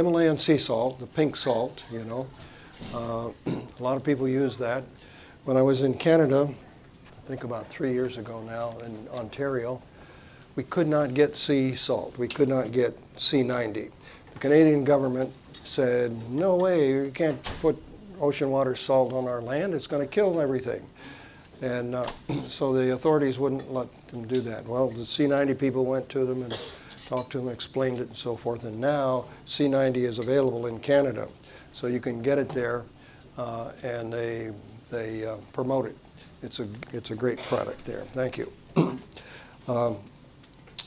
Himalayan sea salt, the pink salt, you know. Uh, a lot of people use that. When I was in Canada, I think about three years ago now, in Ontario, we could not get sea salt. We could not get Sea-90. The Canadian government said, no way, you can't put ocean water salt on our land, it's going to kill everything. And uh, so the authorities wouldn't let them do that. Well, the Sea-90 people went to them and talked to them, explained it, and so forth. And now Sea-90 is available in Canada, so you can get it there, uh, and they they uh, promote it. It's a it's a great product there. Thank you. um,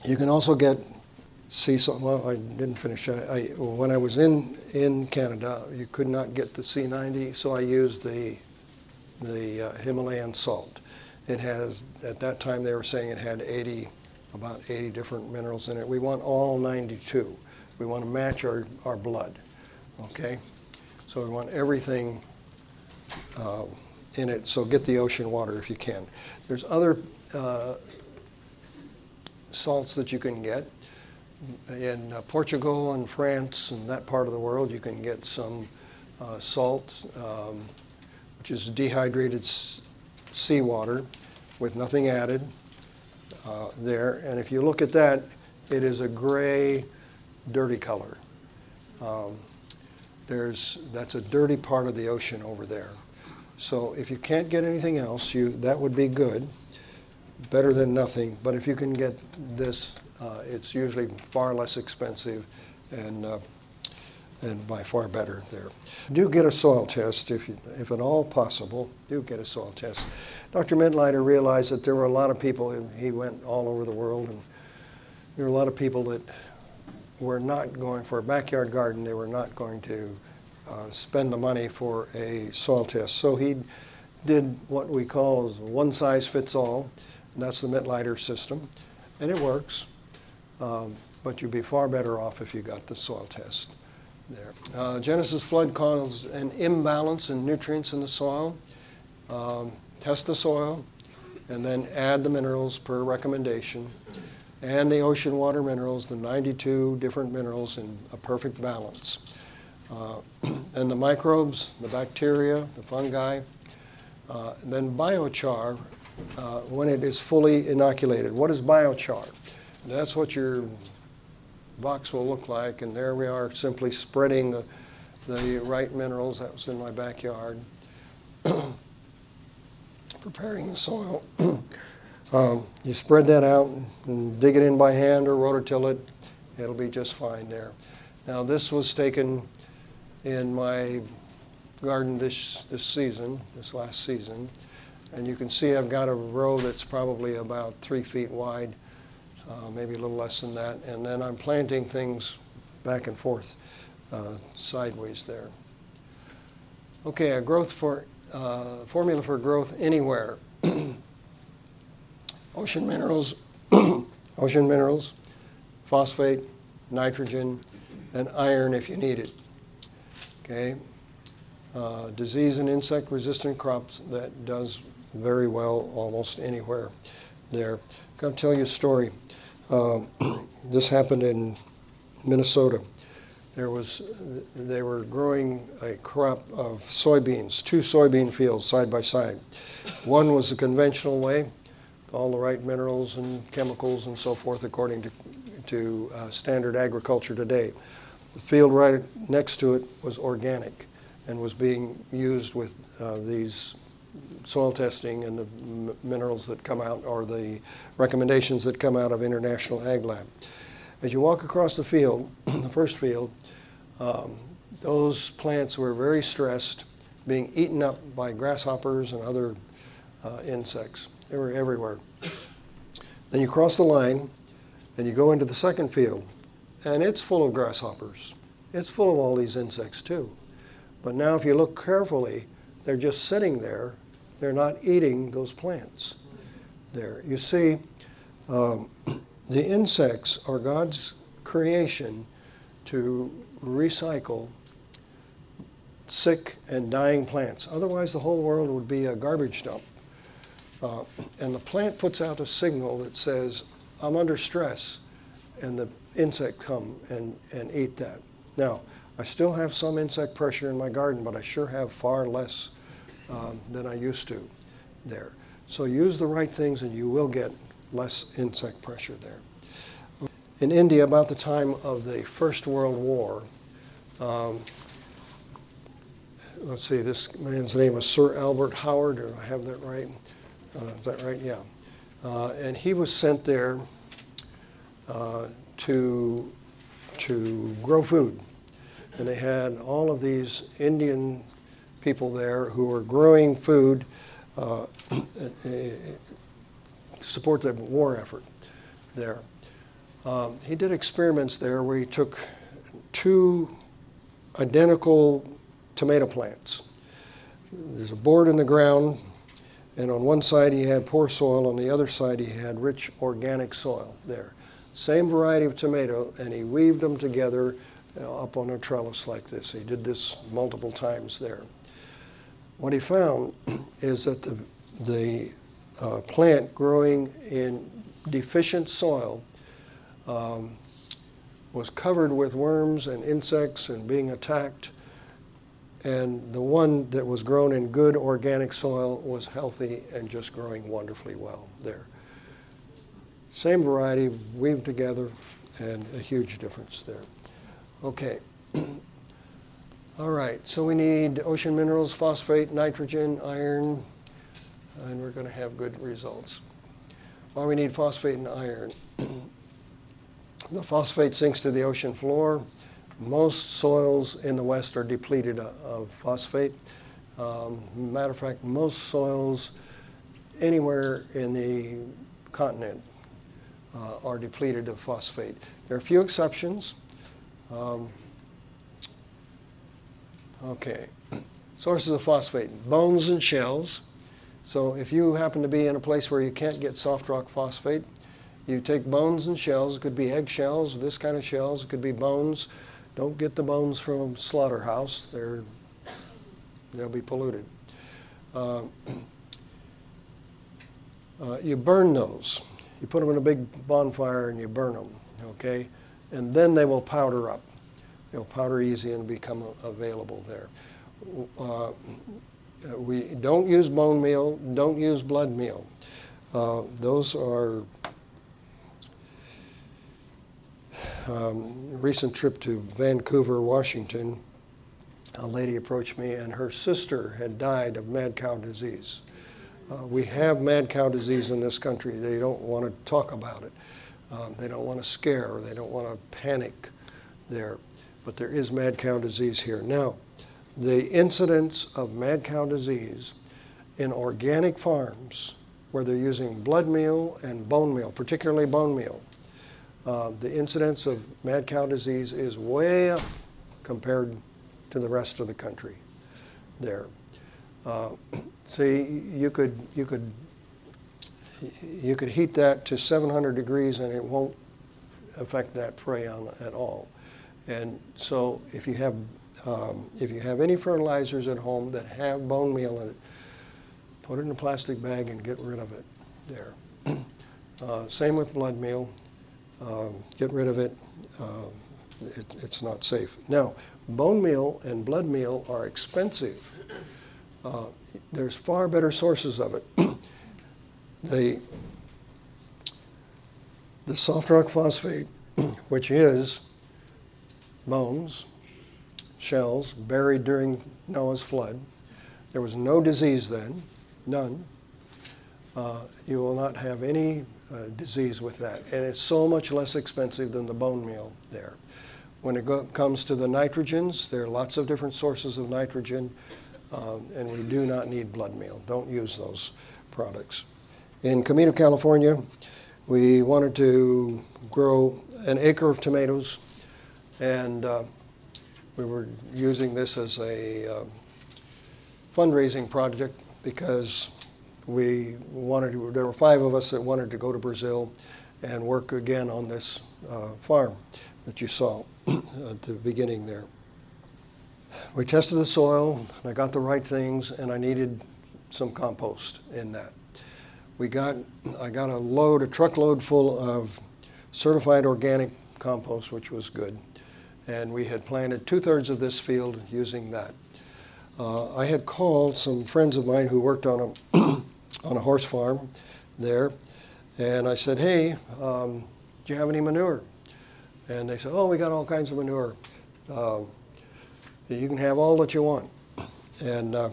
you can also get sea salt. Well, I didn't finish. I, I, when I was in in Canada, you could not get the Sea-90, so I used the the uh, Himalayan salt. It has, at that time, they were saying it had 80, about 80 different minerals in it. We want all 92. We want to match our, our blood, okay? So we want everything uh, in it. So get the ocean water if you can. There's other uh, salts that you can get. In uh, Portugal and France and that part of the world, you can get some uh, salt. Um, which is dehydrated seawater with nothing added uh, there. And if you look at that, it is a gray, dirty color. Um, there's, that's a dirty part of the ocean over there. So if you can't get anything else, you, that would be good, better than nothing. But if you can get this, uh, it's usually far less expensive and uh, and by far better there. Do get a soil test if, if at all possible. Do get a soil test. Dr. Mittleider realized that there were a lot of people, he went all over the world, and there were a lot of people that were not going for a backyard garden, they were not going to uh, spend the money for a soil test. So he did what we call one size fits all, and that's the Mittleider system, and it works. Um, but you'd be far better off if you got the soil test there. Uh, Genesis flood caused an imbalance in nutrients in the soil. Um, test the soil and then add the minerals per recommendation and the ocean water minerals, the 92 different minerals in a perfect balance. Uh, and the microbes, the bacteria, the fungi, uh, then biochar uh, when it is fully inoculated. What is biochar? That's what your box will look like. And there we are simply spreading the, the right minerals. That was in my backyard. Preparing the soil. um, you spread that out and dig it in by hand or rototill it. It'll be just fine there. Now this was taken in my garden this, this season, this last season. And you can see I've got a row that's probably about three feet wide uh, maybe a little less than that. And then I'm planting things back and forth uh, sideways there. Okay, a growth for uh, formula for growth anywhere. ocean minerals, ocean minerals, phosphate, nitrogen, and iron if you need it. Okay, uh, disease and insect resistant crops that does very well almost anywhere there. To tell you a story. Um, this happened in Minnesota. There was, they were growing a crop of soybeans, two soybean fields side by side. One was the conventional way, all the right minerals and chemicals and so forth according to, to uh, standard agriculture today. The field right next to it was organic and was being used with uh, these soil testing and the m- minerals that come out or the recommendations that come out of International Ag Lab. As you walk across the field, the first field, um, those plants were very stressed, being eaten up by grasshoppers and other uh, insects. They were everywhere. Then you cross the line and you go into the second field, and it's full of grasshoppers. It's full of all these insects too. But now, if you look carefully, they're just sitting there they're not eating those plants there. You see, um, the insects are God's creation to recycle sick and dying plants. Otherwise, the whole world would be a garbage dump. Uh, and the plant puts out a signal that says, I'm under stress, and the insect come and, and eat that. Now, I still have some insect pressure in my garden, but I sure have far less um, than I used to there. So use the right things and you will get less insect pressure there. In India, about the time of the First World War, um, let's see, this man's name was Sir Albert Howard, do I have that right? Uh, is that right? Yeah. Uh, and he was sent there uh, to, to grow food. And they had all of these Indian people there who were growing food uh, to support the war effort there. Um, he did experiments there where he took two identical tomato plants. There's a board in the ground, and on one side he had poor soil, on the other side he had rich organic soil there. Same variety of tomato, and he weaved them together uh, up on a trellis like this. He did this multiple times there. What he found is that the, the uh, plant growing in deficient soil um, was covered with worms and insects and being attacked. And the one that was grown in good organic soil was healthy and just growing wonderfully well there. Same variety, weaved together, and a huge difference there. Okay. All right, so we need ocean minerals, phosphate, nitrogen, iron, and we're going to have good results. Why we need phosphate and iron? the phosphate sinks to the ocean floor. Most soils in the West are depleted of phosphate. Um, matter of fact, most soils anywhere in the continent uh, are depleted of phosphate. There are a few exceptions. Um, okay, sources of phosphate bones and shells. So if you happen to be in a place where you can't get soft rock phosphate, you take bones and shells. It could be eggshells, this kind of shells. It could be bones. Don't get the bones from a slaughterhouse. They're they'll be polluted. Uh, uh, you burn those. You put them in a big bonfire and you burn them, okay? And then they will powder up. They'll powder easy and become available there. Uh, we don't use bone meal, don't use blood meal. Uh, those are um, recent trip to Vancouver, Washington. A lady approached me, and her sister had died of mad cow disease. Uh, we have mad cow disease in this country. They don't want to talk about it. Um, they don't want to scare. They don't want to panic there. But there is mad cow disease here. Now, the incidence of mad cow disease in organic farms where they're using blood meal and bone meal, particularly bone meal, uh, the incidence of mad cow disease is way up compared to the rest of the country there. Uh, see, you could you could you could heat that to 700 degrees and it won't affect that prion, at all. And so, if you have um, if you have any fertilizers at home that have bone meal in it, put it in a plastic bag and get rid of it. There. Uh, same with blood meal. Uh, get rid of it. Uh, it. It's not safe. Now, bone meal and blood meal are expensive. Uh, there's far better sources of it. the, the soft rock phosphate, which is bones, shells buried during Noah's flood. There was no disease then, none. Uh, you will not have any uh, disease with that. And it's so much less expensive than the bone meal there. When it go- comes to the nitrogens, there are lots of different sources of nitrogen. Um, and we do not need blood meal. Don't use those products. In Camino, California, we wanted to grow an acre of tomatoes, and uh, we were using this as a uh, fundraising project because we wanted to, there were five of us that wanted to go to Brazil and work again on this uh, farm that you saw at the beginning there we tested the soil, and I got the right things, and I needed some compost in that. We got, I got a load, a truckload full of certified organic compost, which was good. And we had planted two thirds of this field using that. Uh, I had called some friends of mine who worked on a on a horse farm there, and I said, "Hey, um, do you have any manure?" And they said, "Oh, we got all kinds of manure. Uh, you can have all that you want." And uh,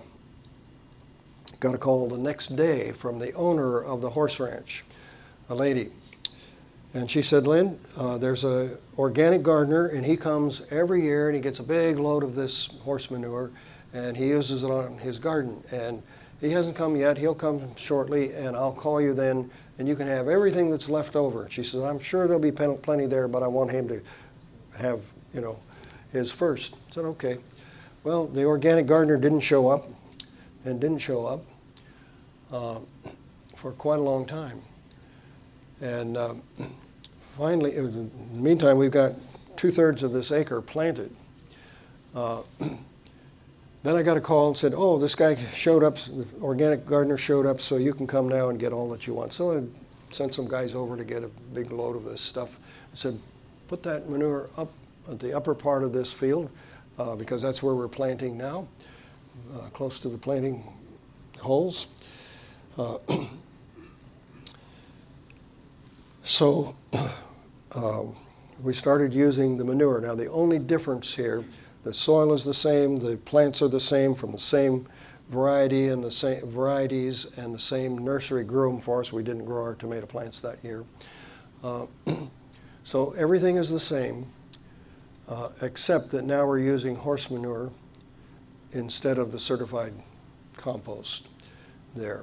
got a call the next day from the owner of the horse ranch, a lady, and she said, "Lynn, uh, there's a organic gardener, and he comes every year, and he gets a big load of this horse manure, and he uses it on his garden. And he hasn't come yet. He'll come shortly, and I'll call you then, and you can have everything that's left over." She said, "I'm sure there'll be plenty there, but I want him to have, you know, his first. I said, "Okay." Well, the organic gardener didn't show up, and didn't show up uh, for quite a long time. And uh, finally, was, in the meantime, we've got two thirds of this acre planted. Uh, then I got a call and said, "Oh, this guy showed up. The organic gardener showed up, so you can come now and get all that you want." So I sent some guys over to get a big load of this stuff. I said, "Put that manure up at the upper part of this field, uh, because that's where we're planting now, uh, close to the planting holes." Uh, so um, we started using the manure. Now, the only difference here, the soil is the same, the plants are the same from the same variety and the same varieties and the same nursery grew them for us. We didn't grow our tomato plants that year. Uh, so everything is the same, uh, except that now we're using horse manure instead of the certified compost there.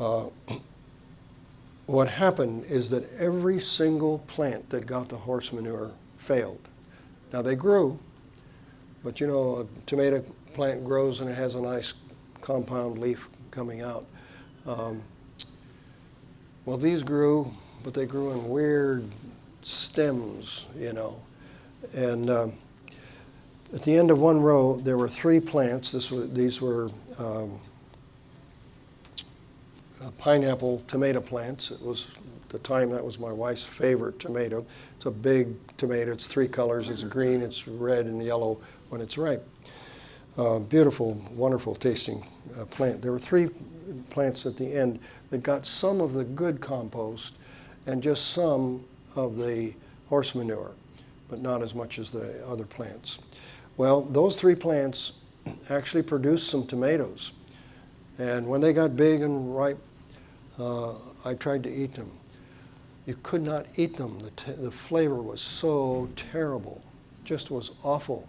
Uh, what happened is that every single plant that got the horse manure failed. Now they grew, but you know, a tomato plant grows and it has a nice compound leaf coming out. Um, well, these grew, but they grew in weird stems, you know. And uh, at the end of one row, there were three plants. This was, these were um, pineapple tomato plants. It was at the time that was my wife's favorite tomato. It's a big tomato. It's three colors. It's green, it's red, and yellow when it's ripe. Uh, beautiful, wonderful tasting uh, plant. There were three plants at the end that got some of the good compost and just some of the horse manure, but not as much as the other plants. Well, those three plants actually produced some tomatoes. And when they got big and ripe, uh, I tried to eat them. You could not eat them. The, t- the flavor was so terrible, just was awful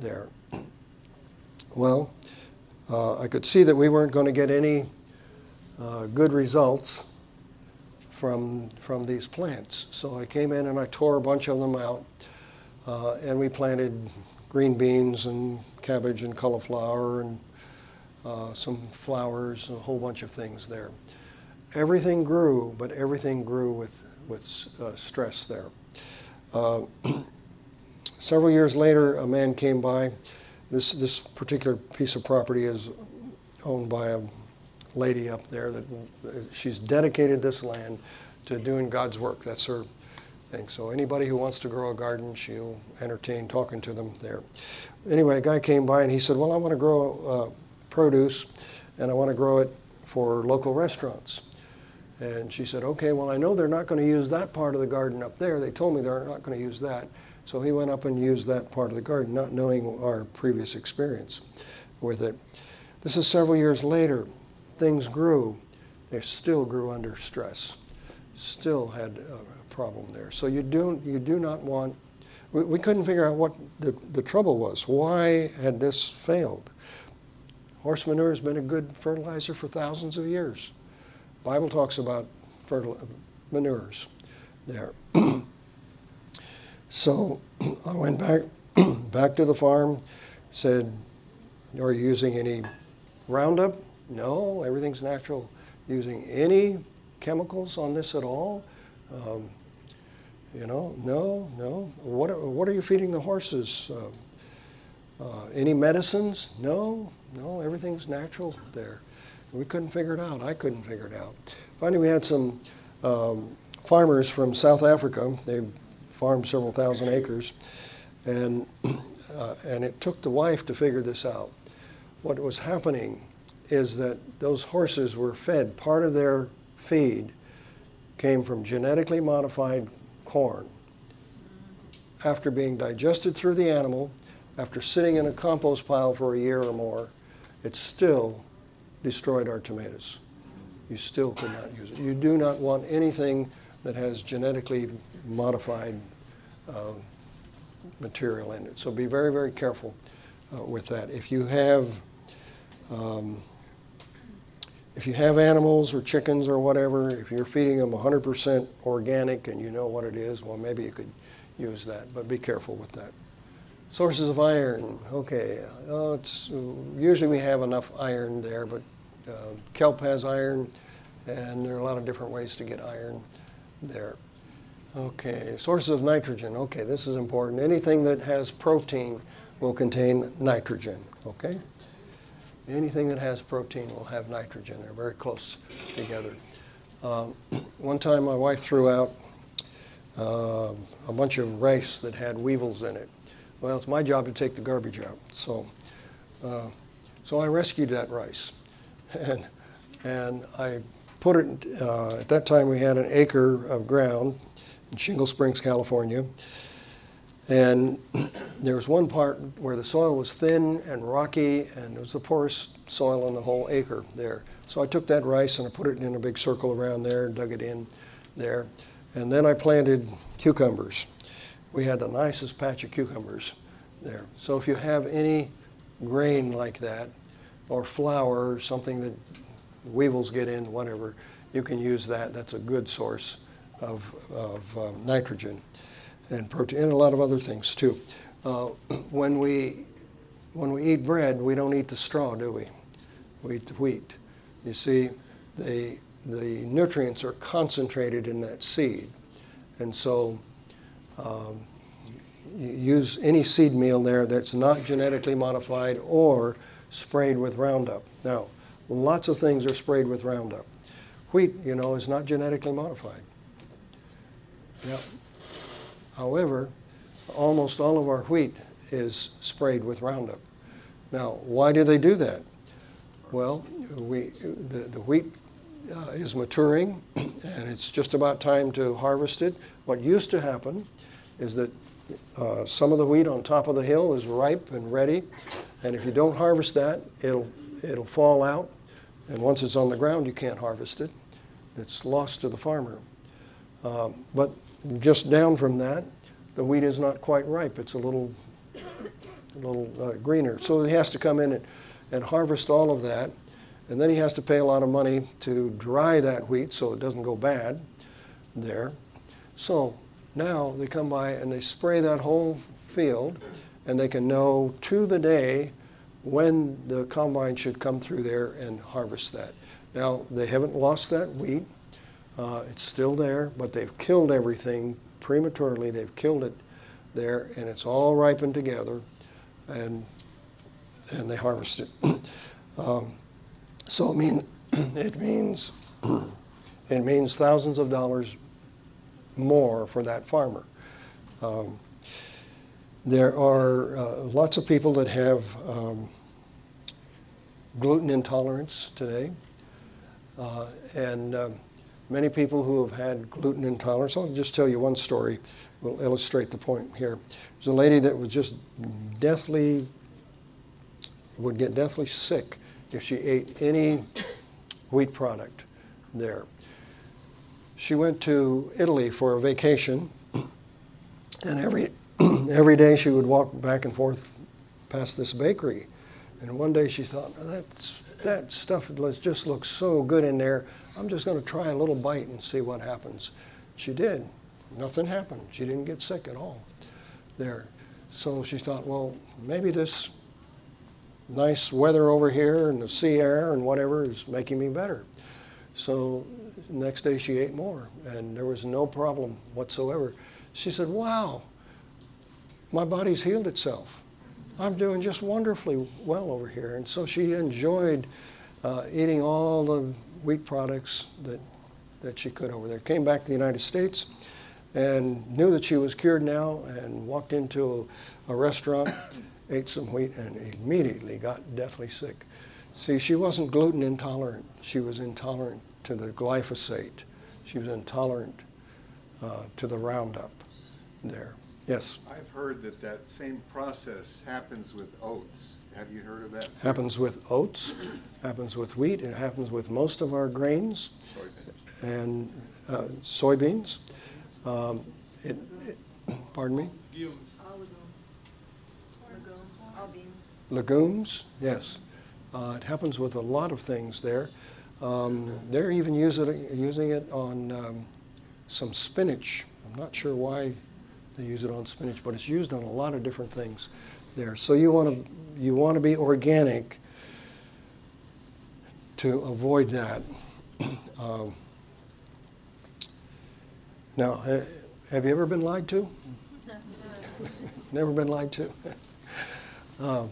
there. Well, uh, I could see that we weren't going to get any uh, good results from, from these plants. So I came in and I tore a bunch of them out, uh, and we planted green beans and cabbage and cauliflower and uh, some flowers, a whole bunch of things there. Everything grew, but everything grew with, with uh, stress there. Uh, several years later, a man came by. This, this particular piece of property is owned by a lady up there that she's dedicated this land to doing God's work. That's her thing. So anybody who wants to grow a garden, she'll entertain talking to them there. Anyway, a guy came by and he said, "Well, I want to grow produce, and I want to grow it for local restaurants." And she said, "Okay, well, I know they're not going to use that part of the garden up there. They told me they're not going to use that." So he went up and used that part of the garden, not knowing our previous experience with it. This is several years later. Things grew. They still grew under stress. Still had a problem there. So you do, you do not want, we, we couldn't figure out what the, the trouble was. Why had this failed? Horse manure has been a good fertilizer for thousands of years. Bible talks about fertile manures there. So I went back back to the farm, said, "Are you using any Roundup? No, everything's natural. Using any chemicals on this at all? Um, you know, no, no. What are, what are you feeding the horses? Uh, uh, any medicines? No, no. Everything's natural there. We couldn't figure it out. I couldn't figure it out. Finally, we had some um, farmers from South Africa. They farmed several thousand acres. And, uh, and it took the wife to figure this out. What was happening is that those horses were fed, part of their feed came from genetically modified corn. After being digested through the animal, after sitting in a compost pile for a year or more, it still destroyed our tomatoes. You still could not use it. You do not want anything that has genetically modified uh, material in it. So be very, very careful uh, with that. If you have um, if you have animals or chickens or whatever, if you're feeding them 100% organic and you know what it is, well, maybe you could use that, but be careful with that. Sources of iron, okay. Uh, it's, usually we have enough iron there, but uh, kelp has iron, and there are a lot of different ways to get iron there. Okay, sources of nitrogen. Okay, this is important. Anything that has protein will contain nitrogen. Okay? Anything that has protein will have nitrogen. They're very close together. Um, one time my wife threw out uh, a bunch of rice that had weevils in it. Well, it's my job to take the garbage out. So, uh, so I rescued that rice. And, and I put it, uh, at that time we had an acre of ground in Shingle Springs, California. And there was one part where the soil was thin and rocky, and it was the poorest soil on the whole acre there. So I took that rice and I put it in a big circle around there, dug it in there, and then I planted cucumbers. We had the nicest patch of cucumbers there. So if you have any grain like that, or flour, or something that weevils get in, whatever, you can use that. That's a good source of, of um, nitrogen and protein, and a lot of other things too. Uh, when we when we eat bread, we don't eat the straw, do we? We eat the wheat. You see, the the nutrients are concentrated in that seed, and so um, use any seed meal there that's not genetically modified or sprayed with Roundup. Now, lots of things are sprayed with Roundup. Wheat, you know, is not genetically modified. Yeah, However, almost all of our wheat is sprayed with Roundup. Now, why do they do that? Well, we, the, the wheat uh, is maturing and it's just about time to harvest it. What used to happen is that uh, some of the wheat on top of the hill is ripe and ready, and if you don't harvest that, it'll, it'll fall out, and once it's on the ground, you can't harvest it. It's lost to the farmer. Um, but just down from that, the wheat is not quite ripe. It's a little, a little uh, greener. So he has to come in and, and harvest all of that. And then he has to pay a lot of money to dry that wheat so it doesn't go bad there. So now they come by and they spray that whole field and they can know to the day when the combine should come through there and harvest that. Now, they haven't lost that wheat. Uh, it's still there, but they've killed everything prematurely. They've killed it there, and it's all ripened together, and and they harvest it. um, so it mean it means it means thousands of dollars more for that farmer. Um, there are uh, lots of people that have um, gluten intolerance today, uh, and um, Many people who have had gluten intolerance, I'll just tell you one story, will illustrate the point here. There's a lady that was just deathly, would get deathly sick if she ate any wheat product there. She went to Italy for a vacation, and every, every day she would walk back and forth past this bakery. And one day she thought, That's, that stuff just looks so good in there. I'm just going to try a little bite and see what happens. She did. Nothing happened. She didn't get sick at all there. So she thought, well, maybe this nice weather over here and the sea air and whatever is making me better. So next day she ate more and there was no problem whatsoever. She said, wow, my body's healed itself. I'm doing just wonderfully well over here. And so she enjoyed uh, eating all the wheat products that, that she could over there. Came back to the United States and knew that she was cured now and walked into a, a restaurant, ate some wheat, and immediately got deathly sick. See, she wasn't gluten intolerant. She was intolerant to the glyphosate. She was intolerant uh, to the Roundup there. Yes? I've heard that that same process happens with oats. Have you heard of that? Happens with oats, happens with wheat, it happens with most of our grains Soybeans. and uh, soybeans. Um, it, it, pardon me? All legumes. Legumes, all beans. Legumes, yes. Uh, it happens with a lot of things there. Um, they're even use it, using it on um, some spinach. I'm not sure why they use it on spinach, but it's used on a lot of different things there. So you want to you want to be organic to avoid that. um, now, ha- have you ever been lied to? Never been lied to. um,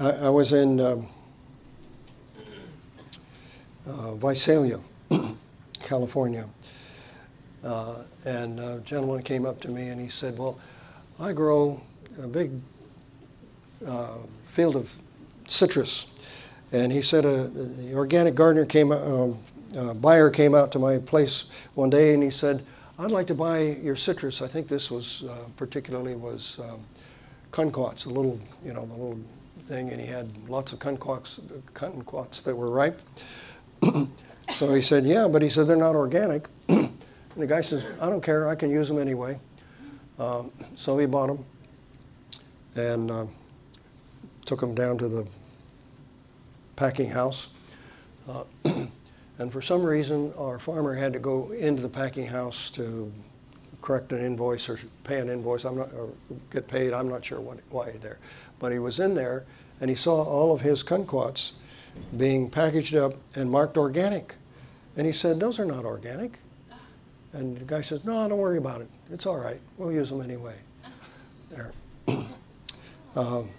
I, I was in um, uh, Visalia, California, uh, and a gentleman came up to me and he said, "Well, I grow a big uh, field of citrus," and he said, "A the organic gardener came, um, uh, buyer came out to my place one day and he said." I'd like to buy your citrus. I think this was uh, particularly was um, kumquats, little, you know, the little thing, and he had lots of kumquats, kumquats that were ripe. so he said, "Yeah," but he said they're not organic. and the guy says, "I don't care. I can use them anyway." Um, so he bought them and uh, took them down to the packing house. Uh, and for some reason, our farmer had to go into the packing house to correct an invoice or pay an invoice. I'm not, or get paid. I'm not sure what, why he there, but he was in there and he saw all of his kumquats being packaged up and marked organic, and he said, "Those are not organic." And the guy says, "No, don't worry about it. It's all right. We'll use them anyway." There. um,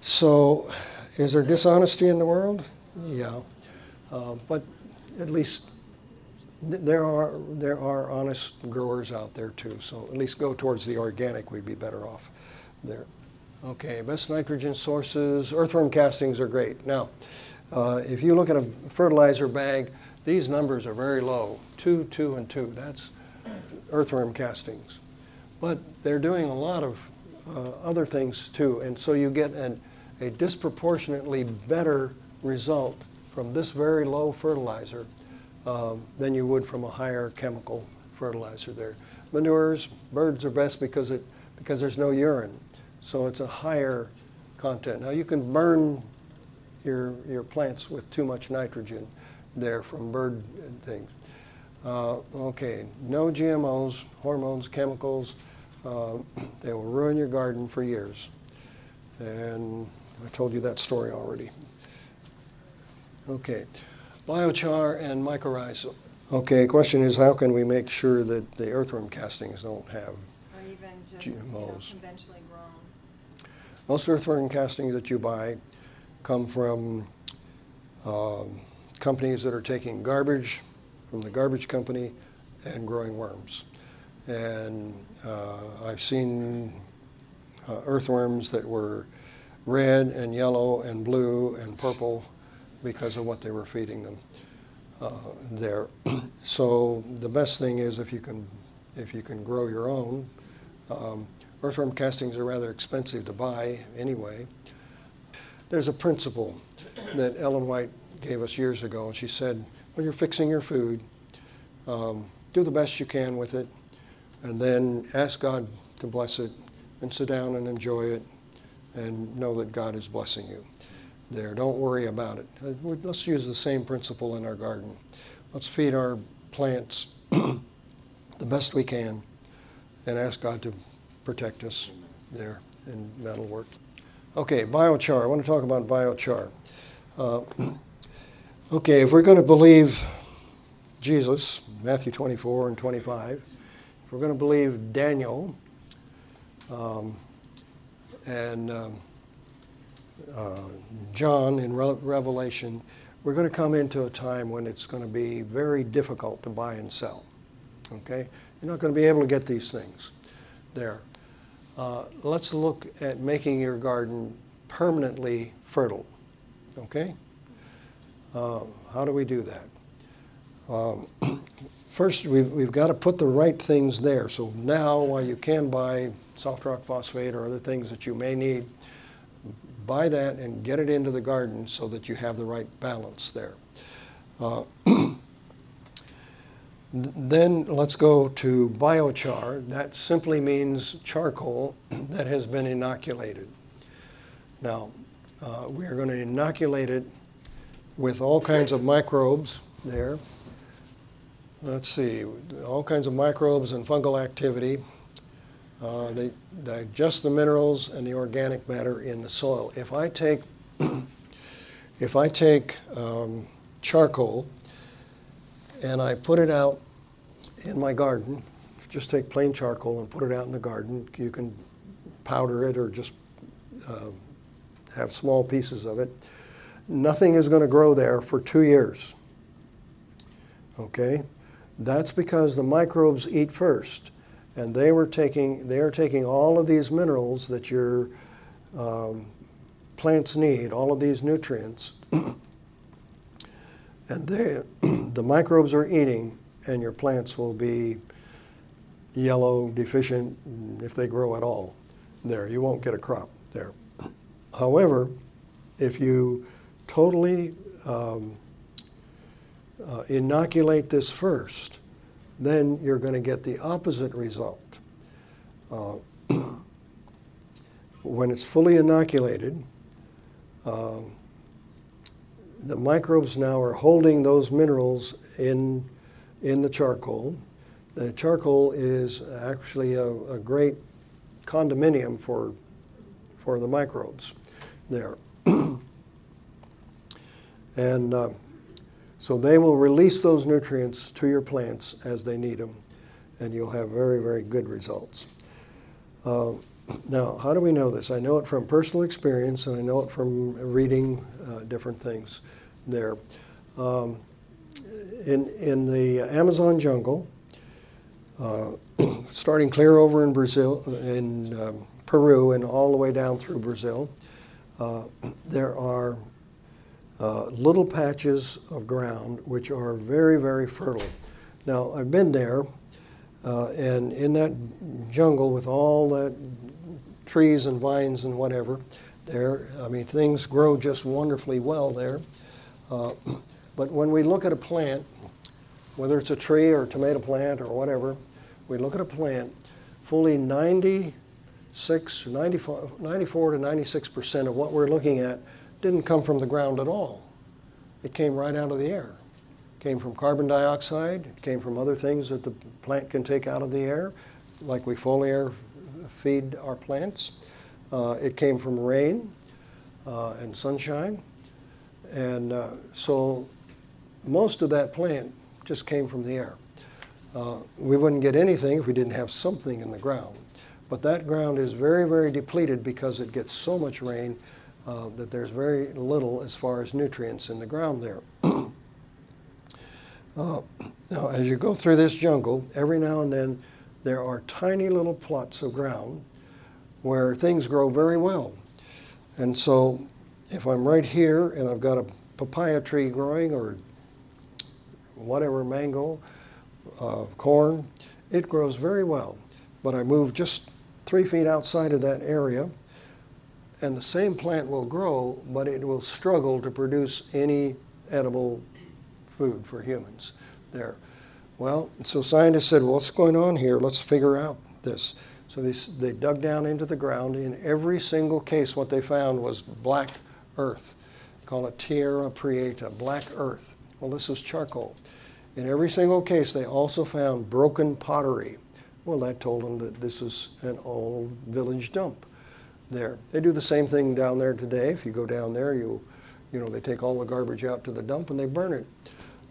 so, is there dishonesty in the world? Yeah, uh, but at least th- there are there are honest growers out there too. So at least go towards the organic. We'd be better off there. Okay, best nitrogen sources. Earthworm castings are great. Now, uh, if you look at a fertilizer bag, these numbers are very low. Two, two, and two. That's earthworm castings. But they're doing a lot of uh, other things too, and so you get an, a disproportionately better result from this very low fertilizer um, than you would from a higher chemical fertilizer there. Manures, birds are best because it because there's no urine, so it's a higher content. Now you can burn your your plants with too much nitrogen there from bird things. Uh, okay, no GMOs, hormones, chemicals. Uh, they will ruin your garden for years. And I told you that story already. Okay, biochar and mycorrhizal. Okay, question is how can we make sure that the earthworm castings don't have Or even just, you know, GMOs. conventionally grown. Most earthworm castings that you buy come from um, companies that are taking garbage from the garbage company and growing worms. And uh, I've seen uh, earthworms that were red and yellow and blue and purple because of what they were feeding them uh, there. so the best thing is if you can if you can grow your own. Um, earthworm castings are rather expensive to buy anyway. There's a principle that Ellen White gave us years ago, and she said, when you're fixing your food, um, do the best you can with it, and then ask God to bless it, and sit down and enjoy it, and know that God is blessing you. There, don't worry about it. Uh, Let's use the same principle in our garden. Let's feed our plants the best we can, and ask God to protect us there, and that'll work. Okay, biochar. I want to talk about biochar. Uh, okay, if we're going to believe Jesus, Matthew 24 and 25, if we're going to believe Daniel um, and um, uh, John in Re- Revelation, we're going to come into a time when it's going to be very difficult to buy and sell. Okay? You're not going to be able to get these things there. Uh, let's look at making your garden permanently fertile. Okay? Uh, how do we do that? Um, first, we've, we've got to put the right things there. So now, while you can buy soft rock phosphate or other things that you may need, buy that and get it into the garden so that you have the right balance there. Uh, then let's go to biochar. That simply means charcoal that has been inoculated. Now, uh, we are going to inoculate it with all kinds of microbes there. Let's see, all kinds of microbes and fungal activity. Uh, they digest the minerals and the organic matter in the soil. If I take, if I take um, charcoal and I put it out in my garden, just take plain charcoal and put it out in the garden. You can powder it or just uh, have small pieces of it. Nothing is going to grow there for two years. Okay? That's because the microbes eat first and they were taking they are taking all of these minerals that your um, plants need, all of these nutrients, and they the microbes are eating, and your plants will be yellow, deficient, if they grow at all. There, you won't get a crop there. However, if you totally um, uh, inoculate this first, then you're going to get the opposite result. Uh, when it's fully inoculated, uh, the microbes now are holding those minerals in, in the charcoal. The charcoal is actually a, a great condominium for, for the microbes there. and uh, so they will release those nutrients to your plants as they need them, and you'll have very, very good results. Uh, now, how do we know this? I know it from personal experience, and I know it from reading uh, different things there. Um, in, in the Amazon jungle, uh, starting clear over in Brazil, in um, Peru, and all the way down through Brazil, uh, there are uh, little patches of ground which are very, very fertile. Now, I've been there, uh, and in that jungle with all that trees and vines and whatever, there, I mean, things grow just wonderfully well there. Uh, but when we look at a plant, whether it's a tree or a tomato plant or whatever, we look at a plant, fully 96, 94, 94 to 96 percent of what we're looking at didn't come from the ground at all. It came right out of the air. It came from carbon dioxide, it came from other things that the plant can take out of the air, like we foliar feed our plants. Uh, it came from rain uh, and sunshine. And uh, so most of that plant just came from the air. Uh, we wouldn't get anything if we didn't have something in the ground. But that ground is very, very depleted because it gets so much rain uh, that there's very little as far as nutrients in the ground there. uh, now, as you go through this jungle, every now and then there are tiny little plots of ground where things grow very well. And so, if I'm right here and I've got a papaya tree growing or whatever, mango, uh, corn, it grows very well. But I move just three feet outside of that area and the same plant will grow, but it will struggle to produce any edible food for humans there. Well, so scientists said, well, what's going on here? Let's figure out this. So they, they dug down into the ground. In every single case, what they found was black earth. Call it tierra prieta, black earth. Well, this was charcoal. In every single case, they also found broken pottery. Well, that told them that this is an old village dump there. They do the same thing down there today. If you go down there, you, you know, they take all the garbage out to the dump and they burn it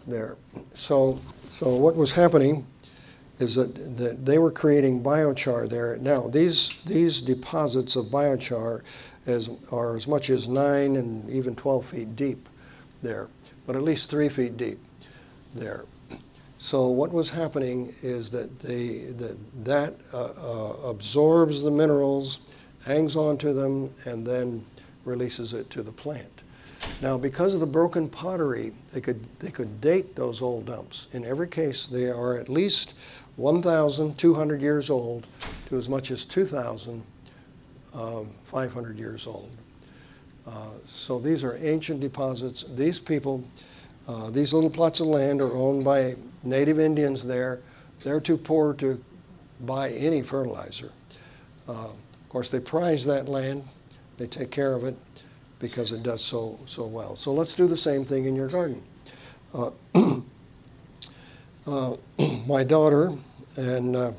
there. So, so what was happening is that, that they were creating biochar there. Now, these these deposits of biochar as, are as much as nine and even 12 feet deep there. but at least three feet deep there. So what was happening is that they, that, that uh, uh, absorbs the minerals, hangs onto them, and then releases it to the plant. Now, because of the broken pottery, they could, they could date those old dumps. In every case, they are at least 1,200 years old to as much as 2,500 years old. Uh, so these are ancient deposits. These people, uh, these little plots of land are owned by native Indians there. They're too poor to buy any fertilizer. Uh, of course, they prize that land, they take care of it because it does so, so well. So let's do the same thing in your garden. Uh, uh, my daughter and uh,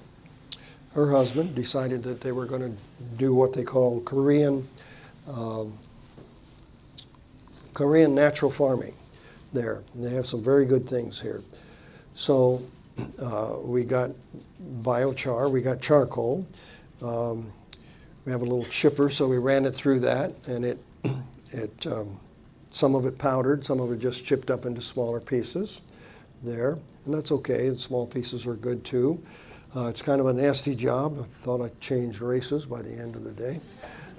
her husband decided that they were going to do what they call Korean um, Korean natural farming there. They have some very good things here. So uh, we got biochar, we got charcoal. Um, we have a little chipper, so we ran it through that, and it, it um, some of it powdered, some of it just chipped up into smaller pieces there, and that's okay. The small pieces are good too. Uh, it's kind of a nasty job. I thought I changed races by the end of the day.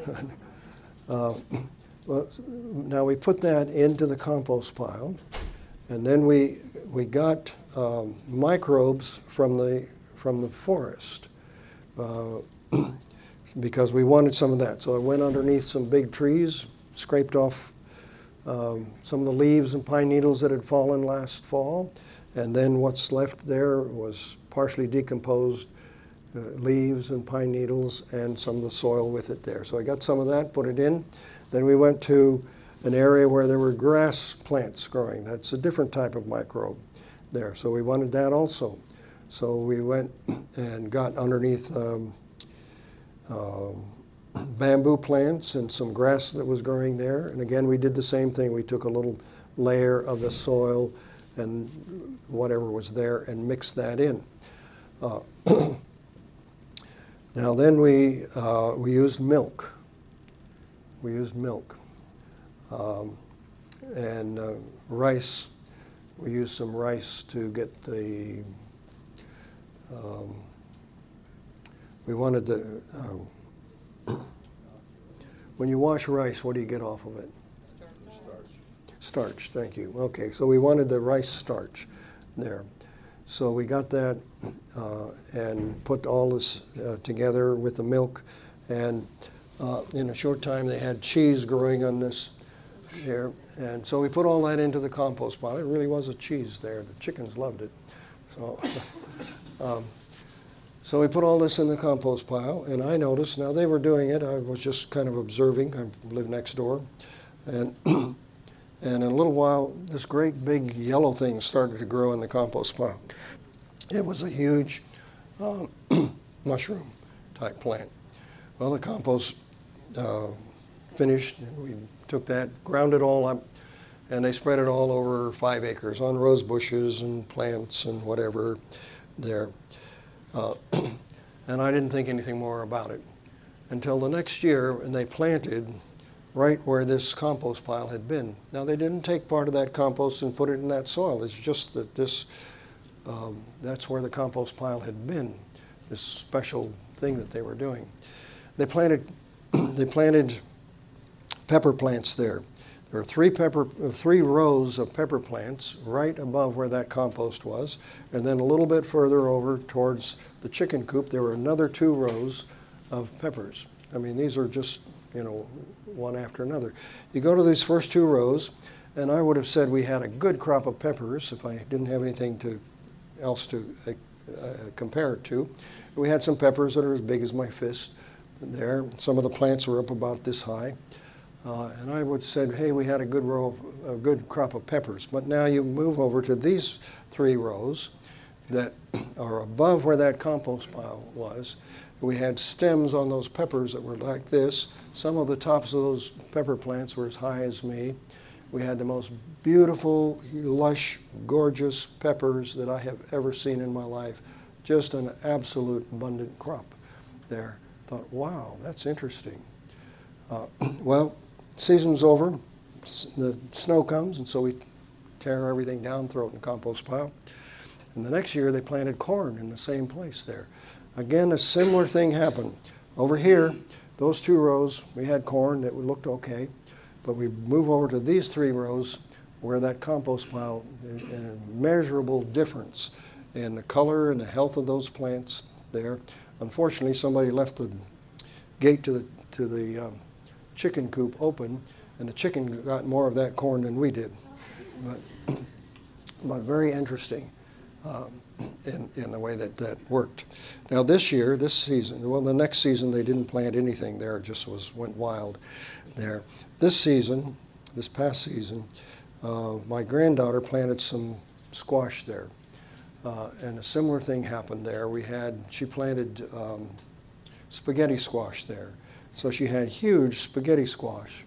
uh, well, now we put that into the compost pile, and then we we got um, microbes from the from the forest uh, because we wanted some of that. So I went underneath some big trees, scraped off um, some of the leaves and pine needles that had fallen last fall, and then what's left there was partially decomposed uh, leaves and pine needles and some of the soil with it there. So I got some of that, put it in. Then we went to an area where there were grass plants growing. That's a different type of microbe there. So we wanted that also. So we went and got underneath um, bamboo plants and some grass that was growing there. And again, we did the same thing. We took a little layer of the soil and whatever was there and mixed that in. Uh, now then we, uh, we used milk. We used milk. Um, and uh, rice, we used some rice to get the, um, we wanted the, um, when you wash rice, what do you get off of it? Starch. Starch, thank you. Okay, so we wanted the rice starch there. So we got that uh, and put all this uh, together with the milk. And uh, in a short time, they had cheese growing on this here. And so we put all that into the compost pile. It really was a cheese there. The chickens loved it. So, um, so we put all this in the compost pile. And I noticed, now they were doing it. I was just kind of observing. I live next door. And And in a little while, this great big yellow thing started to grow in the compost pile. It was a huge um, mushroom type plant. Well, the compost uh, finished. We took that, ground it all up, and they spread it all over five acres on rose bushes and plants and whatever there. Uh, and I didn't think anything more about it until the next year, and they planted right where this compost pile had been. Now, they didn't take part of that compost and put it in that soil. It's just that this, um, that's where the compost pile had been, this special thing that they were doing. They planted, they planted pepper plants there. There were three pepper, three rows of pepper plants right above where that compost was, and then a little bit further over towards the chicken coop, there were another two rows of peppers. I mean, these are just you know, one after another. You go to these first two rows, and I would have said we had a good crop of peppers if I didn't have anything to else to uh, compare it to. We had some peppers that are as big as my fist there. Some of the plants were up about this high. Uh, and I would said, hey, we had a good row, a good crop of peppers. But now you move over to these three rows that are above where that compost pile was. We had stems on those peppers that were like this, some of the tops of those pepper plants were as high as me. We had the most beautiful, lush, gorgeous peppers that I have ever seen in my life. Just an absolute abundant crop there. Thought, wow, that's interesting. Uh, well, season's over. The snow comes, and so we tear everything down, throw it in compost pile. And the next year, they planted corn in the same place there. Again, a similar thing happened. Over here, those two rows, we had corn that looked okay, but we move over to these three rows where that compost pile, a measurable difference in the color and the health of those plants there. Unfortunately, somebody left the gate to the, to the um, chicken coop open, and the chicken got more of that corn than we did. But, but very interesting um, in, in the way that that worked. Now this year, this season, well, the next season they didn't plant anything there; it just was went wild there. This season, this past season, uh, my granddaughter planted some squash there, uh, and a similar thing happened there. We had she planted um, spaghetti squash there, so she had huge spaghetti squash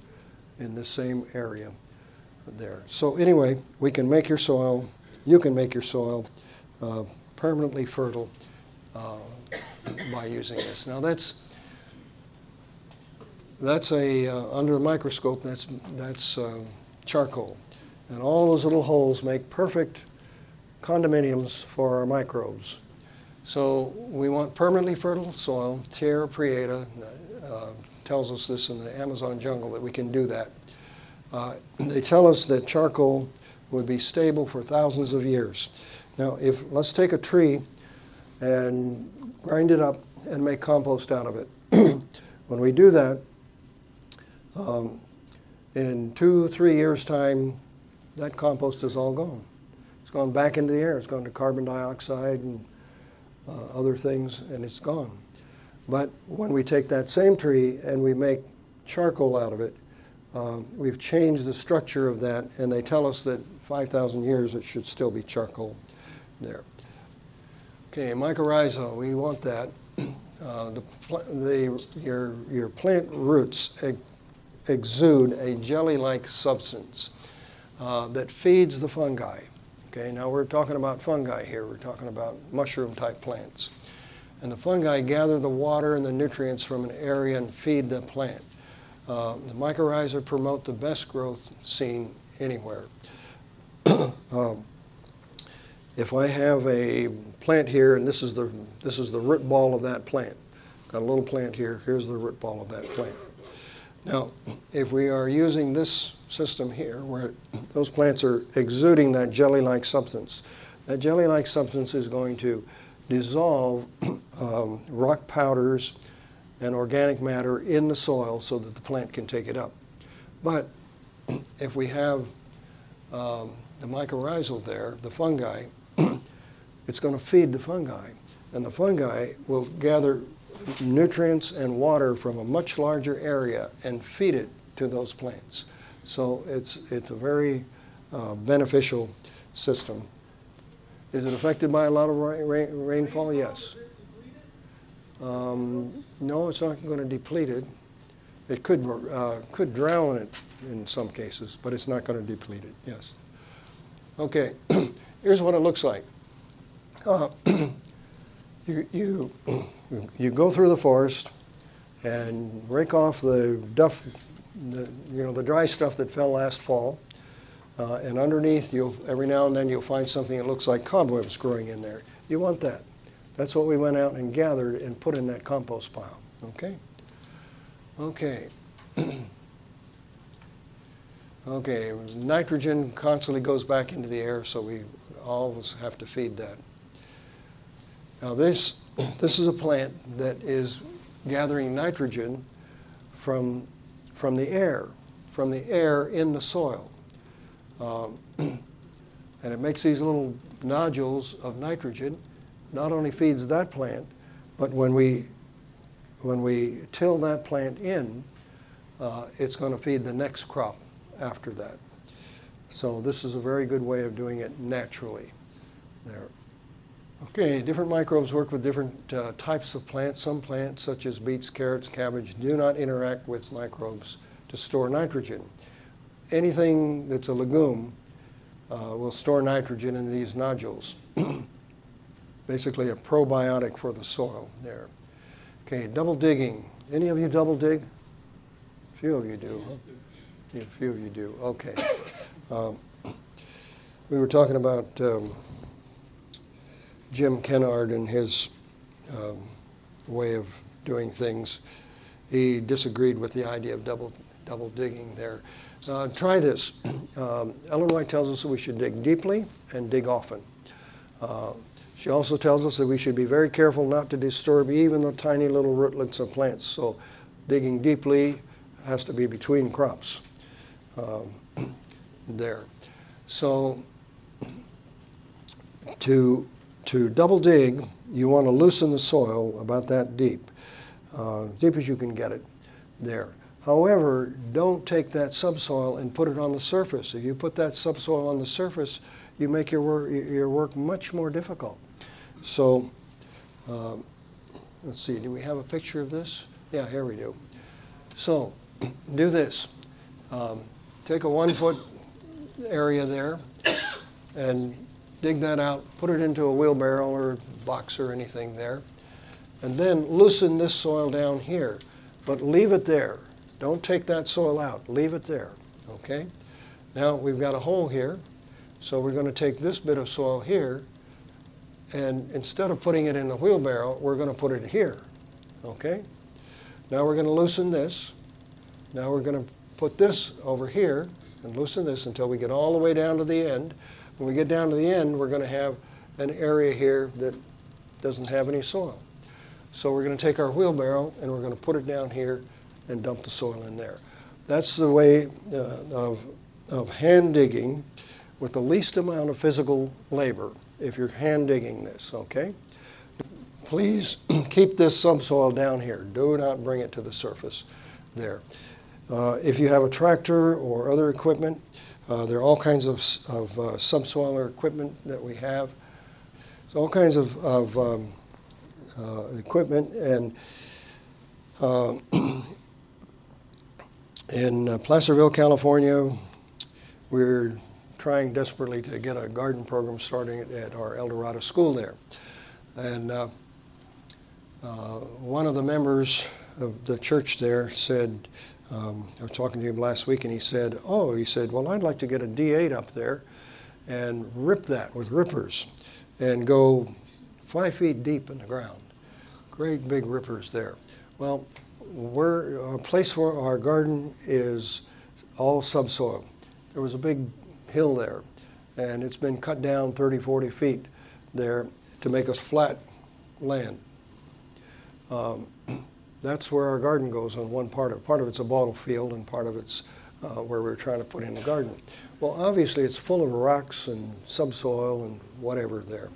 in the same area there. So anyway, we can make your soil. You can make your soil uh, permanently fertile uh, by using this. Now that's that's a uh, under a microscope. That's that's uh, charcoal, and all those little holes make perfect condominiums for our microbes. So we want permanently fertile soil. Terra Preta uh, tells us this in the Amazon jungle that we can do that. Uh, they tell us that charcoal would be stable for thousands of years. Now, if let's take a tree and grind it up and make compost out of it. when we do that, um, in two, three years' time, that compost is all gone. It's gone back into the air. It's gone to carbon dioxide and uh, other things, and it's gone. But when we take that same tree and we make charcoal out of it, um, we've changed the structure of that, and they tell us that 5,000 years it should still be charcoal there. Okay, mycorrhiza, we want that. Uh, the, the, your, your plant roots ex- exude a jelly-like substance uh, that feeds the fungi. Okay, now we're talking about fungi here. We're talking about mushroom-type plants. And the fungi gather the water and the nutrients from an area and feed the plant. Uh, the mycorrhiza promote the best growth seen anywhere. um, if I have a plant here, and this is the this is the root ball of that plant, got a little plant here. Here's the root ball of that plant. Now, if we are using this system here, where those plants are exuding that jelly-like substance, that jelly-like substance is going to dissolve um, rock powders and organic matter in the soil so that the plant can take it up. But if we have um, the mycorrhizal there, the fungi, it's going to feed the fungi. And the fungi will gather nutrients and water from a much larger area and feed it to those plants. So it's, it's a very uh, beneficial system. Is it affected by a lot of rain, rain, rainfall? Yes. Um, no, it's not going to deplete it. It could, uh, could drown it in some cases, but it's not going to deplete it, yes. Okay, here's what it looks like. Uh, you, you, you go through the forest and rake off the duff, the, you know, the dry stuff that fell last fall. Uh, and underneath, you'll every now and then you'll find something that looks like cobwebs growing in there. You want that. That's what we went out and gathered and put in that compost pile. Okay. Okay. okay. Nitrogen constantly goes back into the air, so we always have to feed that. Now this this is a plant that is gathering nitrogen from from the air, from the air in the soil. Um, and it makes these little nodules of nitrogen. Not only feeds that plant, but when we when we till that plant in, uh, it's going to feed the next crop after that. So this is a very good way of doing it naturally. There. Okay, different microbes work with different uh, types of plants. Some plants, such as beets, carrots, cabbage, do not interact with microbes to store nitrogen. Anything that's a legume uh, will store nitrogen in these nodules. Basically, a probiotic for the soil there. Okay, double digging. Any of you double dig? A few of you do. huh? Yeah, A few of you do. Okay. Um, we were talking about um, Jim Kennard and his um, way of doing things. He disagreed with the idea of double, double digging there. Uh, try this. Um, Ellen White tells us that we should dig deeply and dig often. Uh, she also tells us that we should be very careful not to disturb even the tiny little rootlets of plants. So, digging deeply has to be between crops um, there. So, to to double dig, you want to loosen the soil about that deep, uh, deep as you can get it there. However, don't take that subsoil and put it on the surface. If you put that subsoil on the surface, you make your work, your work much more difficult. So, um, let's see, do we have a picture of this? Yeah, here we do. So, do this. Um, take a one foot area there and dig that out, put it into a wheelbarrow or box or anything there, and then loosen this soil down here, but leave it there. Don't take that soil out, leave it there, okay? Now we've got a hole here, so we're going to take this bit of soil here, and instead of putting it in the wheelbarrow, we're going to put it here, okay? Now we're going to loosen this. Now we're going to put this over here and loosen this until we get all the way down to the end. When we get down to the end, we're going to have an area here that doesn't have any soil. So we're going to take our wheelbarrow and we're going to put it down here and dump the soil in there. That's the way uh, of, of hand digging with the least amount of physical labor if you're hand digging this, okay? Please keep this subsoil down here. Do not bring it to the surface there. Uh, if you have a tractor or other equipment, uh, there are all kinds of, of uh, subsoiler equipment that we have. So all kinds of, of um, uh, equipment and uh, in uh, Placerville, California, we're trying desperately to get a garden program starting at, our El Dorado school there. And one of the members of the church there said, um, I was talking to him last week, and he said, "Oh, he said, well, I'd like to get a D8 up there and rip that with rippers, and go five feet deep in the ground. Great big rippers there. Well, we're, our place for our garden is all subsoil. There was a big hill there, and it's been cut down 30, 40 feet there to make us flat land. Um, that's where our garden goes on one part of. Part of it's a bottle field, and part of it's uh, where we're trying to put in the garden. Well, obviously, it's full of rocks and subsoil and whatever there.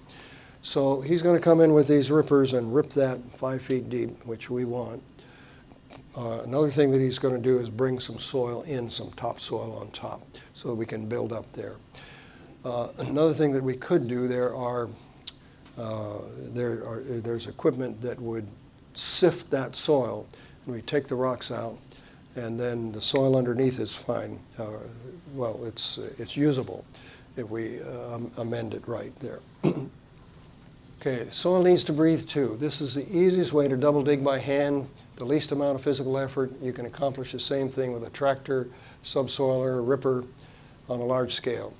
So he's going to come in with these rippers and rip that five feet deep, which we want. Uh, another thing that he's going to do is bring some soil in, some topsoil on top, so that we can build up there. Uh, another thing that we could do, there are uh, there are there's equipment that would sift that soil, and we take the rocks out, and then the soil underneath is fine. Uh, well, it's it's usable if we uh, amend it right there. okay, soil needs to breathe too. This is the easiest way to double dig by hand. The least amount of physical effort. You can accomplish the same thing with a tractor, subsoiler, ripper on a large scale.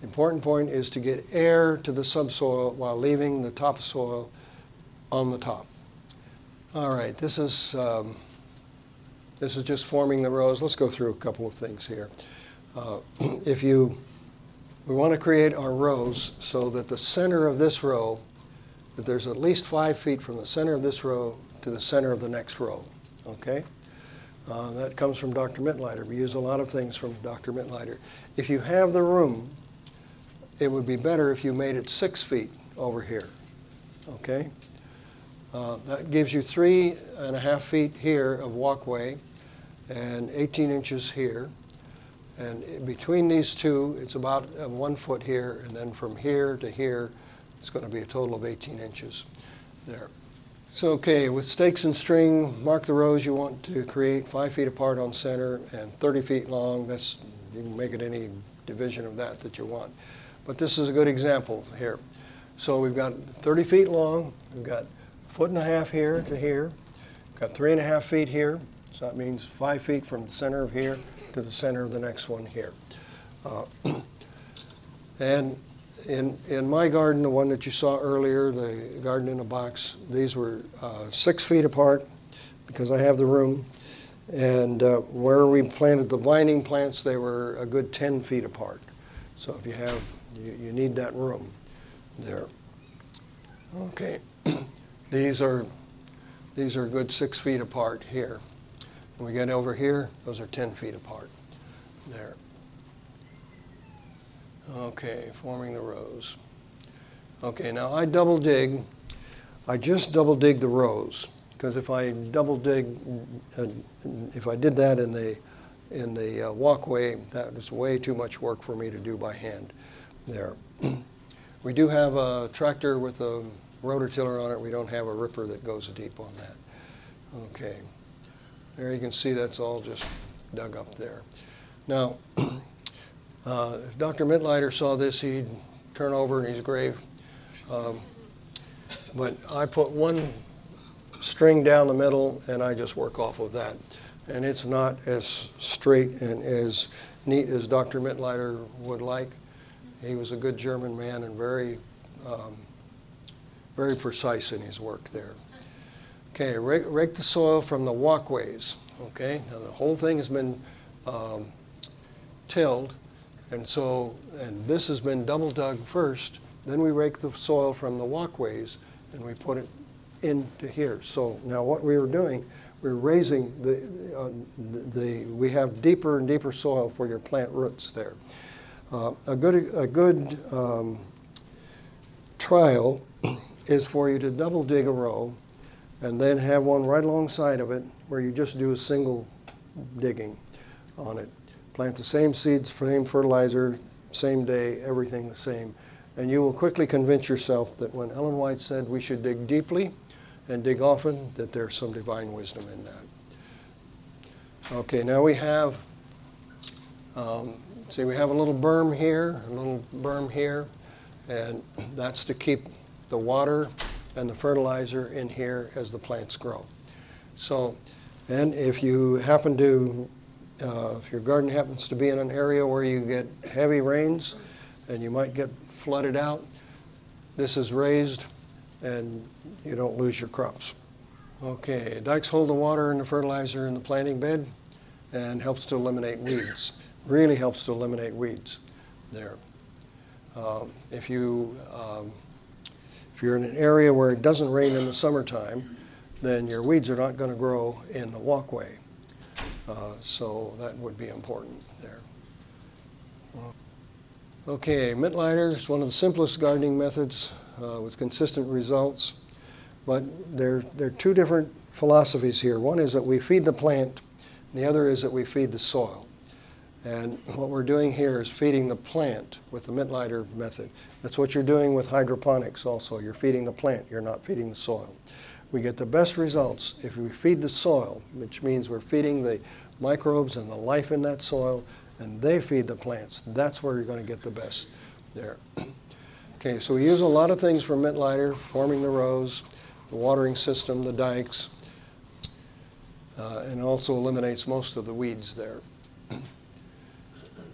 The important point is to get air to the subsoil while leaving the topsoil on the top. All right, this is um, this is just forming the rows. Let's go through a couple of things here. Uh, if you we want to create our rows so that the center of this row, that there's at least five feet from the center of this row to the center of the next row. Okay, uh, that comes from Dr. Mittleider. We use a lot of things from Dr. Mittleider. If you have the room, it would be better if you made it six feet over here. Okay? Uh, that gives you three and a half feet here of walkway and 18 inches here. And between these two, it's about uh, one foot here, and then from here to here, it's going to be a total of 18 inches there. So, okay, with stakes and string, mark the rows you want to create five feet apart on center and 30 feet long. That's you can make it any division of that that you want. But this is a good example here. So we've got 30 feet long, we've got foot and a half here to here, got three and a half feet here, so that means five feet from the center of here to the center of the next one here. Uh, And in, in my garden, the one that you saw earlier, the garden in a box, these were uh, six feet apart because I have the room. And uh, where we planted the vining plants, they were a good 10 feet apart. So if you have, you, you need that room there. Okay, these are these are good six feet apart here. When we get over here, those are 10 feet apart there. Okay, forming the rows. Okay, now I double dig. I just double dig the rows because if I double dig, uh, if I did that in the in the uh, walkway, that is way too much work for me to do by hand. There. we do have a tractor with a rototiller on it. We don't have a ripper that goes deep on that. Okay. There you can see that's all just dug up there. Now, uh, if Dr. Mittleider saw this, he'd turn over in his grave. Um, but I put one string down the middle and I just work off of that. And it's not as straight and as neat as Dr. Mittleider would like. He was a good German man and very, um, very precise in his work there. Okay, rake, rake the soil from the walkways. Okay, now the whole thing has been um, tilled, and so and this has been double dug first. Then we rake the soil from the walkways and we put it into here. So now what we were doing, we're raising the, uh, the, the we have deeper and deeper soil for your plant roots there. Uh, a good a good um, trial is for you to double dig a row and then have one right alongside of it where you just do a single digging on it. Plant the same seeds, same fertilizer, same day, everything the same. And you will quickly convince yourself that when Ellen White said we should dig deeply and dig often, that there's some divine wisdom in that. Okay, now we have, um, see, we have a little berm here, a little berm here, and that's to keep the water and the fertilizer in here as the plants grow. So, and if you happen to, uh, if your garden happens to be in an area where you get heavy rains and you might get flooded out, this is raised and you don't lose your crops. Okay, dikes hold the water and the fertilizer in the planting bed and helps to eliminate weeds. Really helps to eliminate weeds there. Um, if you um, if you're in an area where it doesn't rain in the summertime, then your weeds are not going to grow in the walkway. Uh, so that would be important there. Okay, Mittleider is one of the simplest gardening methods uh, with consistent results. But there, there are two different philosophies here. One is that we feed the plant, and the other is that we feed the soil. And what we're doing here is feeding the plant with the Mittleider method. That's what you're doing with hydroponics also. You're feeding the plant, you're not feeding the soil. We get the best results if we feed the soil, which means we're feeding the microbes and the life in that soil, and they feed the plants. That's where you're going to get the best there. Okay, so we use a lot of things for Mittleider, forming the rows, the watering system, the dikes, uh, and also eliminates most of the weeds there.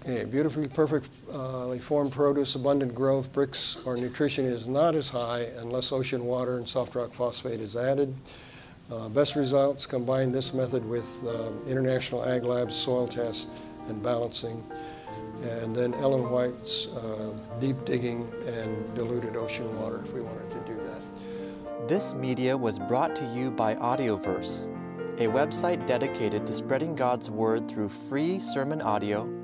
Okay, beautifully perfectly formed produce, abundant growth, Brix or nutrition is not as high unless ocean water and soft rock phosphate is added. Uh, best results combine this method with uh, International Ag Labs soil tests and balancing, and then Ellen White's uh, deep digging and diluted ocean water if we wanted to do that. This media was brought to you by Audioverse, a website dedicated to spreading God's Word through free sermon audio